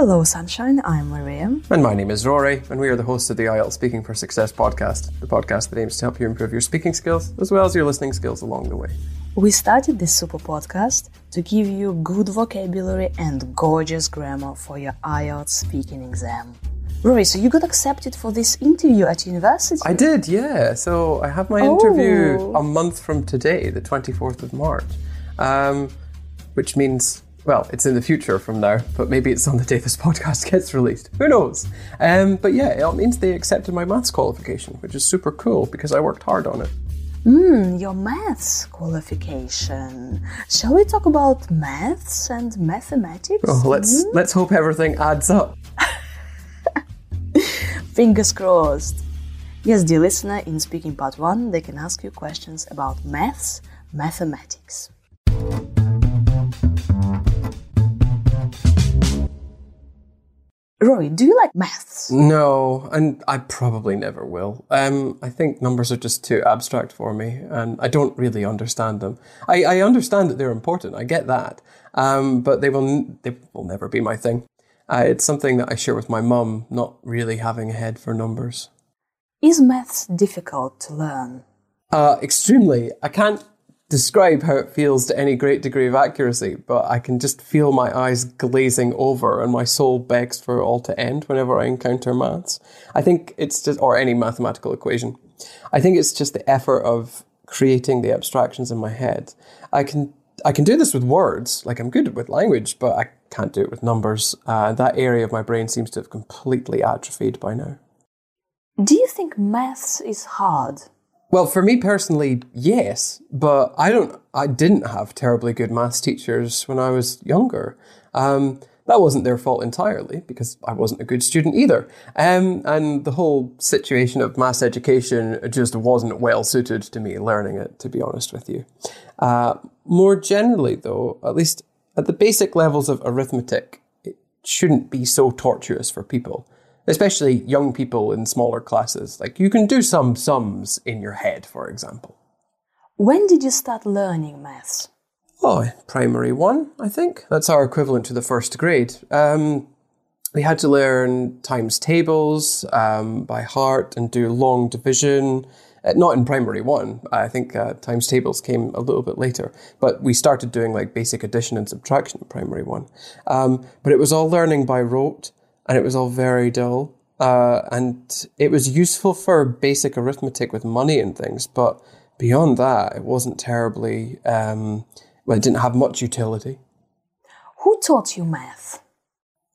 Hello, Sunshine. I'm Maria. And my name is Rory, and we are the hosts of the IELTS Speaking for Success podcast, the podcast that aims to help you improve your speaking skills as well as your listening skills along the way. We started this super podcast to give you good vocabulary and gorgeous grammar for your IELTS speaking exam. Rory, so you got accepted for this interview at university? I did, yeah. So I have my Oh. interview a month from today, the 24th of March, um, which means, well, it's in the future from now, but maybe it's on the day this podcast gets released. Who knows? Um, but yeah, it means they accepted my maths qualification, which is super cool because I worked hard on it. Hmm, your maths qualification. Shall we talk about maths and mathematics? Oh, let's let's hope everything adds up. Fingers crossed. Yes, dear listener, in speaking part one, they can ask you questions about maths, mathematics. Rory, do you like maths? No, and I probably never will. Um, I think numbers are just too abstract for me, and I don't really understand them. I, I understand that they're important. I get that, um, but they will n- they will never be my thing. Uh, it's something that I share with my mum. Not really having a head for numbers. Is maths difficult to learn? Uh, extremely. I can't describe how it feels to any great degree of accuracy, but I can just feel my eyes glazing over and my soul begs for it all to end whenever I encounter maths. I think it's just, or any mathematical equation. I think it's just the effort of creating the abstractions in my head. I can, I can do this with words, like I'm good with language, but I can't do it with numbers. Uh, that area of my brain seems to have completely atrophied by now. Do you think maths is hard? Well, for me personally, yes, but I don't. I didn't have terribly good maths teachers when I was younger. Um, that wasn't their fault entirely because I wasn't a good student either. Um, and the whole situation of maths education just wasn't well suited to me learning it, to be honest with you. Uh, more generally, though, at least at the basic levels of arithmetic, it shouldn't be so tortuous for people especially young people in smaller classes. Like you can do some sums in your head, for example. When did you start learning maths? Oh, primary one, I think. That's our equivalent to the first grade. Um, we had to learn times tables um, by heart and do long division. Uh, not in primary one. I think uh, times tables came a little bit later. But we started doing like basic addition and subtraction in primary one. Um, but it was all learning by rote and it was all very dull. Uh, and it was useful for basic arithmetic with money and things, but beyond that, it wasn't terribly, um, well, it didn't have much utility. Who taught you math?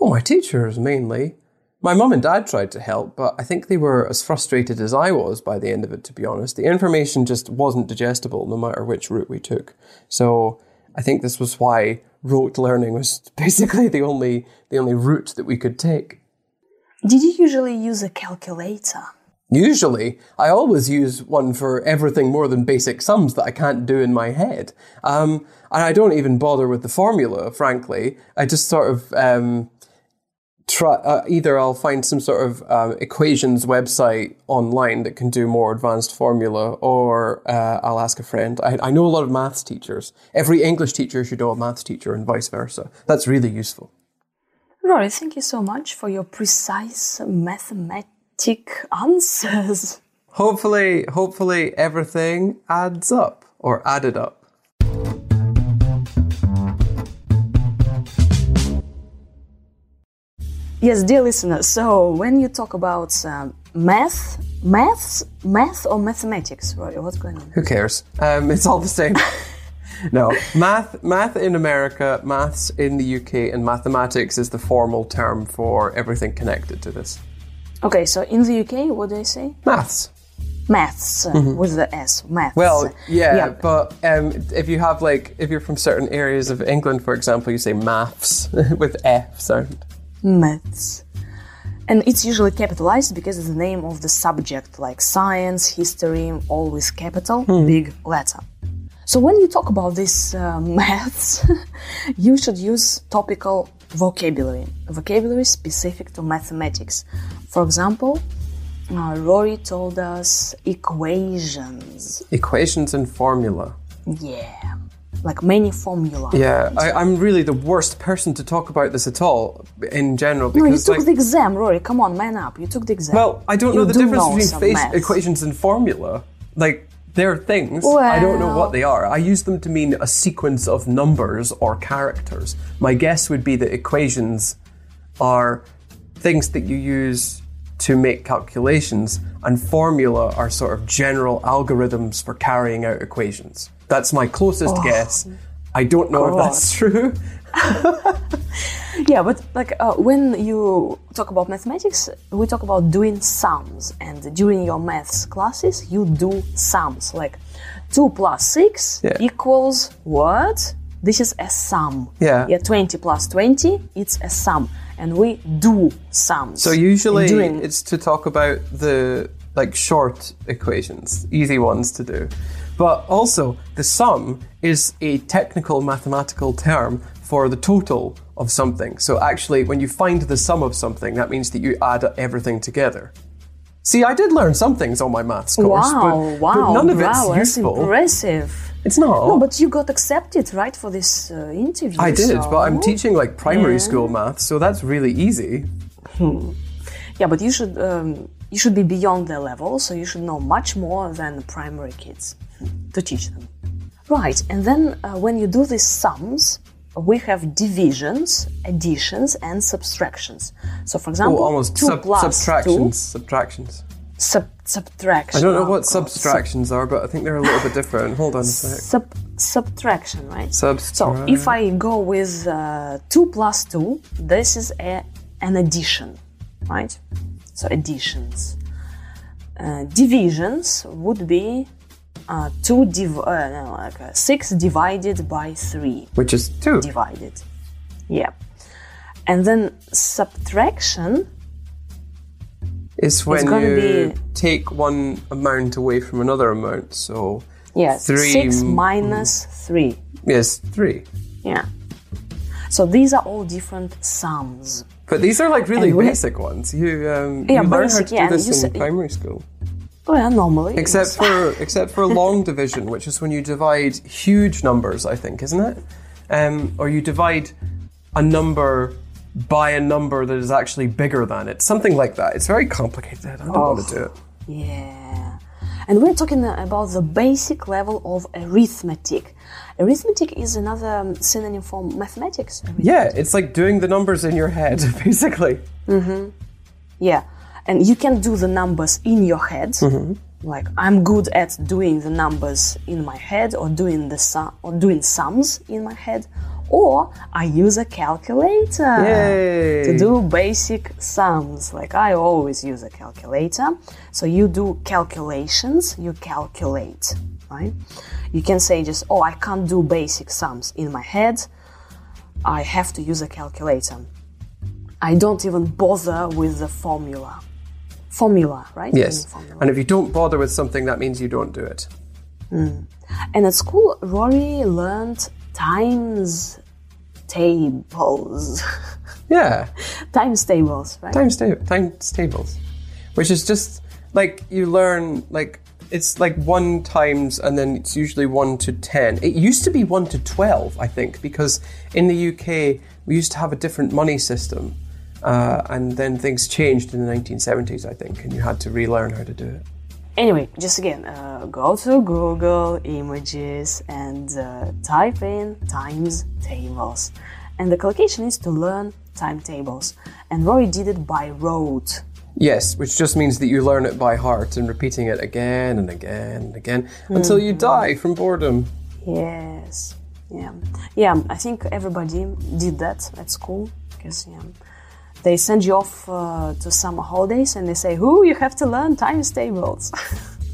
Oh, my teachers mainly. My mum and dad tried to help, but I think they were as frustrated as I was by the end of it, to be honest. The information just wasn't digestible no matter which route we took. So I think this was why rote learning was basically the only the only route that we could take. Did you usually use a calculator? Usually, I always use one for everything more than basic sums that I can't do in my head. Um, and I don't even bother with the formula, frankly. I just sort of um, try, uh, either I'll find some sort of um, equations website online that can do more advanced formula, or uh, I'll ask a friend. I, I know a lot of maths teachers. Every English teacher should know a maths teacher, and vice versa. That's really useful. Rory, thank you so much for your precise mathematic answers. Hopefully, hopefully everything adds up or added up. Yes, dear listener, so when you talk about um, math, maths, math or mathematics, Rory, what's going on? Who cares? Um, it's all the same. no, math, math in America, maths in the UK, and mathematics is the formal term for everything connected to this. Okay, so in the UK, what do they say? Maths. Maths uh, with the S, maths. Mm-hmm. Well, yeah, Yeah. but um, if you have like, if you're from certain areas of England, for example, you say maths with F sound. Maths. And it's usually capitalized because it's the name of the subject, like science, history, always capital, big letter. So when you talk about this uh, maths, you should use topical vocabulary, vocabulary specific to mathematics. For example, uh, Rory told us equations. Equations and formula. Yeah. Like many formula. Yeah, I, I'm really the worst person to talk about this at all in general No, you took like the exam, Rory. Come on, man up. You took the exam. Well, I don't You know the do difference between phase equations and formula. Like, they're things. I don't know what they are. I use them to mean a sequence of numbers or characters. My guess would be that equations are things that you use to make calculations, and formula are sort of general algorithms for carrying out equations. That's my closest Oh. guess. I don't know if that's true. Yeah, but like uh, when you talk about mathematics, we talk about doing sums, and during your maths classes, you do sums. Like two plus six Yeah. equals what? This is a sum. Yeah. Yeah, twenty plus twenty, it's a sum, and we do sums. So usually during it's to talk about the like short equations, easy ones to do. But also the sum is a technical mathematical term for the total of something. So actually when you find the sum of something, that means that you add everything together. See, I did learn some things on my maths course, wow, but, wow, but none of wow, it's that's impressive. It's not. No, but you got accepted, right, for this uh, interview. I did, so- but I'm teaching like primary school math, so that's really easy. Yeah, but you should um, you should be beyond their level, so you should know much more than primary kids to teach them. Right, and then uh, when you do these sums, we have divisions, additions, and subtractions. So, for example, Oh, almost two sub- plus subtractions. Subtractions. Sub- subtraction. I don't know oh, what God, subtractions are, but I think they're a little bit different. Hold on a sec. Sub- subtraction, right? Subtract. So if I go with uh, 2 plus 2, this is a, an addition, right? So additions. Uh, divisions would be uh, 2 div- uh, no, like uh, 6 divided by 3 Which is two. divided. Yeah. And then subtraction, It's when you be- take one amount away from another amount. So yes, Three 6 m- minus 3. yes, three. Yeah. So these are all different sums. But these are like really basic ones. You um, Yeah, you learn how to yeah, do this in primary school. Well, normally. Except for except for long division, which is when you divide huge numbers. I think, isn't it? Um, or you divide a number by a number that is actually bigger than it. Something like that. It's very complicated. I don't want to do it. Yeah. And we're talking about the basic level of arithmetic. Arithmetic is another um, synonym for mathematics. Yeah, it's like doing the numbers in your head, basically. Mhm. Yeah. And you can do the numbers in your head. Like I'm good at doing the numbers in my head or doing the sum or doing sums in my head. Or I use a calculator Yay. to do basic sums. Like I always use a calculator. So you do calculations, you calculate, right? You can say just, oh, I can't do basic sums in my head. I have to use a calculator. I don't even bother with the formula. Formula, right? Yes. Mm, Formula. And if you don't bother with something, that means you don't do it. And at school, Rory learned times tables. Yeah. times tables, right? Times, times tables. Which is just like you learn, like, it's like one times and then it's usually one to 10. It used to be one to 12, I think, because in the UK we used to have a different money system. Uh, and then things changed in the 1970s, I think, and you had to relearn how to do it. Anyway, just again, uh, go to Google Images and uh, type in times tables. And the collocation is to learn timetables. And Rory did it by rote. Yes, which just means that you learn it by heart and repeating it again and again and again until you die from boredom. Yes. Yeah. Yeah, I think everybody did that at school because yeah, they send you off uh, to summer holidays and they say, "Who you have to learn times tables,"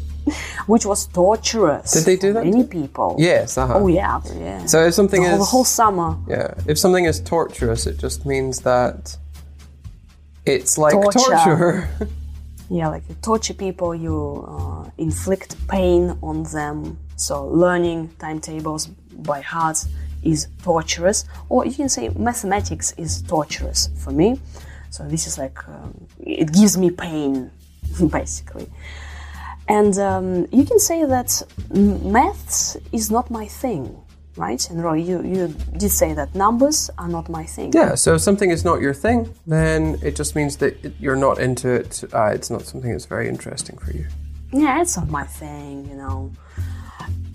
which was torturous. Did they do for that? Many people. Yes, uh-huh. Oh yeah, yeah. So if something the, whole, is the whole summer. Yeah, if something is torturous, it just means that it's like Torture. torture. Yeah, like you torture people, you uh, inflict pain on them. So learning timetables by heart is torturous, or you can say mathematics is torturous for me. So this is like um, it gives me pain, basically. And um, you can say that maths is not my thing. right? And Roy, you, you did say that numbers are not my thing. Yeah, so if something is not your thing, then it just means that it, you're not into it. Uh, it's not something that's very interesting for you. Yeah, it's not my thing, you know.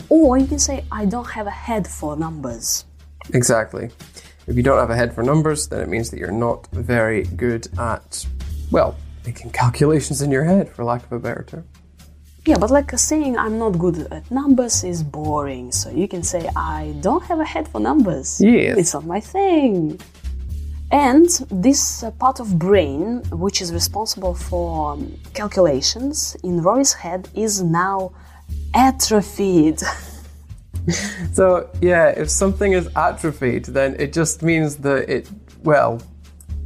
Or you can say, I don't have a head for numbers. Exactly. If you don't have a head for numbers, then it means that you're not very good at, well, making calculations in your head, for lack of a better term. Yeah, but like saying I'm not good at numbers is boring. So you can say I don't have a head for numbers. Yes. It's not my thing. And this uh, part of brain, which is responsible for um, calculations in Rory's head, is now atrophied. So, yeah, if something is atrophied, then it just means that it, well,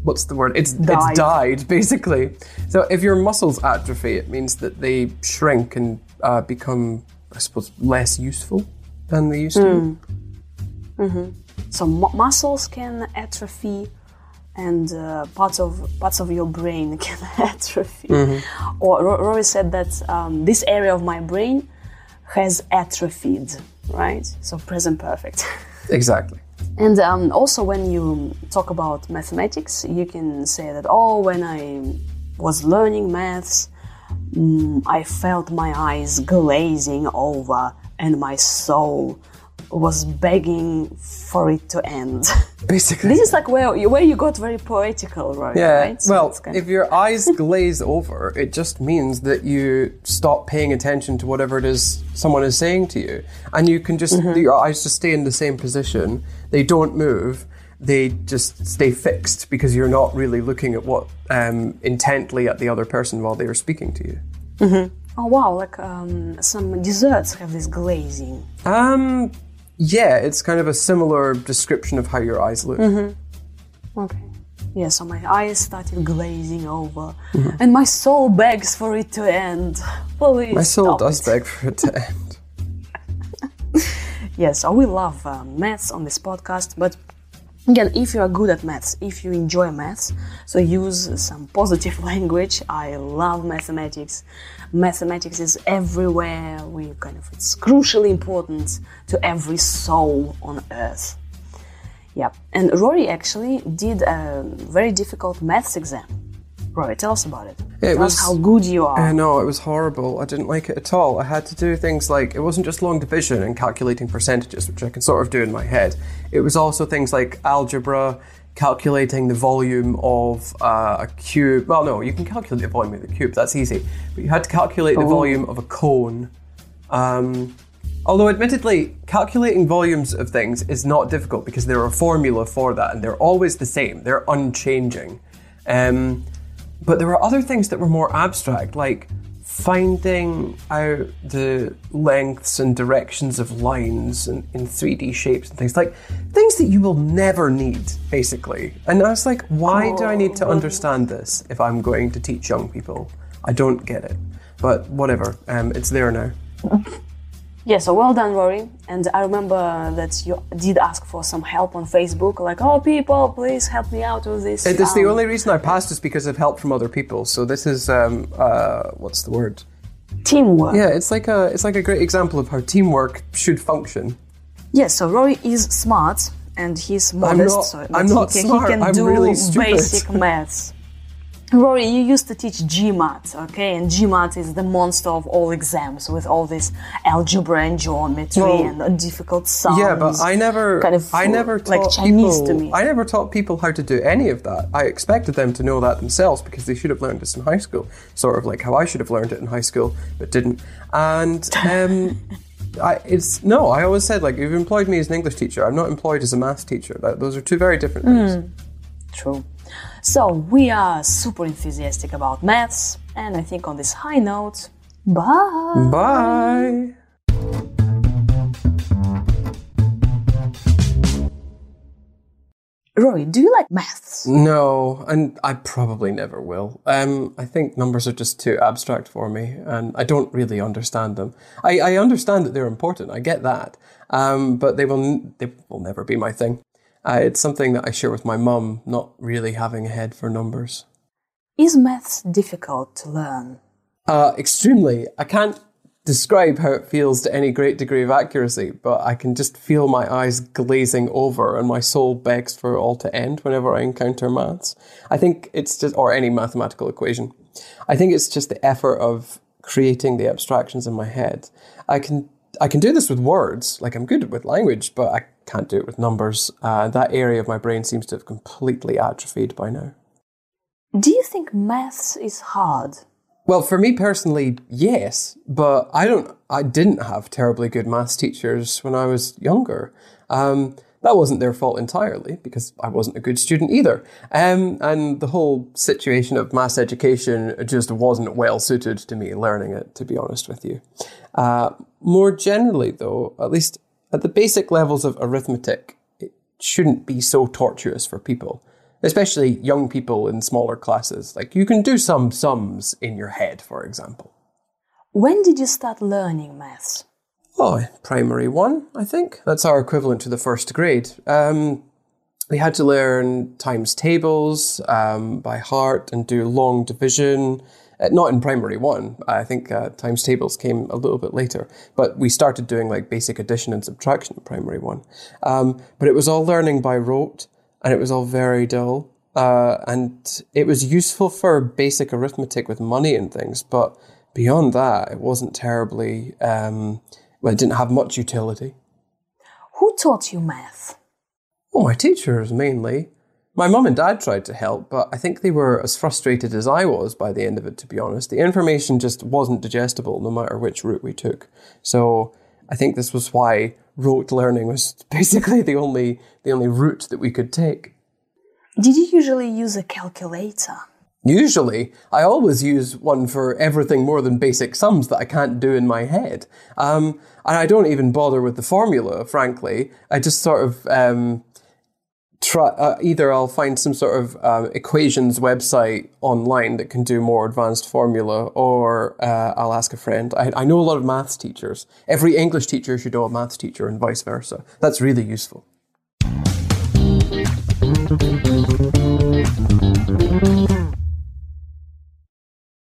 what's the word? It's Died. it's died basically. So if your muscles atrophy, it means that they shrink and uh, become, I suppose, less useful than they used to. so mu- muscles can atrophy, and uh, parts of parts of your brain can atrophy. Or Ro- Roy said that um, this area of my brain has atrophied, right? So present perfect. Exactly. And um, also, when you talk about mathematics, you can say that, oh, when I was learning maths, mm, I felt my eyes glazing over and my soul was begging for it to end. Basically. this is like where you, where you got very poetical, right? Yeah. right? So well, if your eyes glaze over, it just means that you stop paying attention to whatever it is someone is saying to you, and you can just Mm-hmm. your eyes just stay in the same position. They don't move. They just stay fixed because you're not really looking at what um, intently at the other person while they are speaking to you. oh wow, like um, some desserts have this glazing. Um, yeah, it's kind of a similar description of how your eyes look. Okay. Yeah, so my eyes started glazing over, and my soul begs for it to end. Please. My soul does it. beg for it to end. Yes, so we love uh, maths on this podcast, but again, if you are good at maths, if you enjoy maths, so use some positive language. I love mathematics. Mathematics is everywhere. We kind of it's crucially important to every soul on earth. Yeah, and Rory actually did a very difficult maths exam. Rory, tell us about it. It tell was- us how good you are. Uh, no, it was horrible. I didn't like it at all. I had to do things like it wasn't just long division and calculating percentages, which I can sort of do in my head. It was also things like algebra, calculating the volume of uh, a cube. Well, no, you can calculate the volume of the cube. That's easy. But you had to calculate the volume of a cone. Um, although, admittedly, calculating volumes of things is not difficult because there are a formula for that, and they're always the same. They're unchanging. Um, but there were other things that were more abstract, like finding out the lengths and directions of lines in, in 3D shapes and things like things that you will never need, basically. And I was like, why do I need to understand this if I'm going to teach young people? I don't get it. But whatever, um, it's there now. Yeah, so well done, Rory. And I remember that you did ask for some help on Facebook, like, oh, people, please help me out with this. It is the um, only reason I passed is because of help from other people. So this is um, uh, what's the word? teamwork. Yeah, it's like a it's like a great example of how teamwork should function. Yeah, so Rory is smart and he's modest. I'm not- so, I'm not he can, smart, He can I'm do really stupid. basic maths. Rory, you used to teach GMAT, okay? And GMAT is the monster of all exams with all this algebra and geometry Well, and difficult sums. Yeah, but I never, kind of I never like taught Chinese people, to me. I never taught people how to do any of that. I expected them to know that themselves because they should have learned this in high school, sort of like how I should have learned it in high school, but didn't. And um, I, it's no, I always said like you've employed me as an English teacher. I'm not employed as a math teacher. That, those are two very different things. Hmm. True. So we are super enthusiastic about maths, and I think on this high note, bye. Bye. Rory, do you like maths? No, and I probably never will. Um, I think numbers are just too abstract for me, and I don't really understand them. I, I understand that they're important. I get that, um, but they will n- they will never be my thing. Uh, it's something that I share with my mum. Not really having a head for numbers. Is maths difficult to learn? Uh, extremely. I can't describe how it feels to any great degree of accuracy, but I can just feel my eyes glazing over and my soul begs for it all to end whenever I encounter maths. I think it's just, or any mathematical equation. I think it's just the effort of creating the abstractions in my head. I can I can do this with words, like I'm good with language, but I can't do it with numbers. Uh, that area of my brain seems to have completely atrophied by now. Do you think maths is hard? Well, for me personally, yes, but I don't. I didn't have terribly good maths teachers when I was younger. Um, that wasn't their fault entirely because I wasn't a good student either. Um, and the whole situation of maths education just wasn't well suited to me learning it, to be honest with you. Uh, more generally, though, at least at the basic levels of arithmetic, it shouldn't be so tortuous for people especially young people in smaller classes. Like you can do some sums in your head, for example. When did you start learning maths? Primary one, I think. That's our equivalent to the first grade. Um, we had to learn times tables um, by heart and do long division. Uh, not in primary one. I think uh, times tables came a little bit later, but we started doing like basic addition and subtraction in primary one. Um, but it was all learning by rote and it was all very dull. Uh, and it was useful for basic arithmetic with money and things, but beyond that, it wasn't terribly, um, well, it didn't have much utility. Who taught you math? Oh, my teachers mainly. My mum and dad tried to help, but I think they were as frustrated as I was by the end of it, to be honest. The information just wasn't digestible no matter which route we took. So I think this was why rote learning was basically the only the only route that we could take. Did you usually use a calculator? Usually, I always use one for everything more than basic sums that I can't do in my head. Um, and I don't even bother with the formula, frankly. I just sort of um, try, uh, either I'll find some sort of uh, equations website online that can do more advanced formula, or uh, I'll ask a friend. I, I know a lot of maths teachers. Every English teacher should know a maths teacher, and vice versa. That's really useful.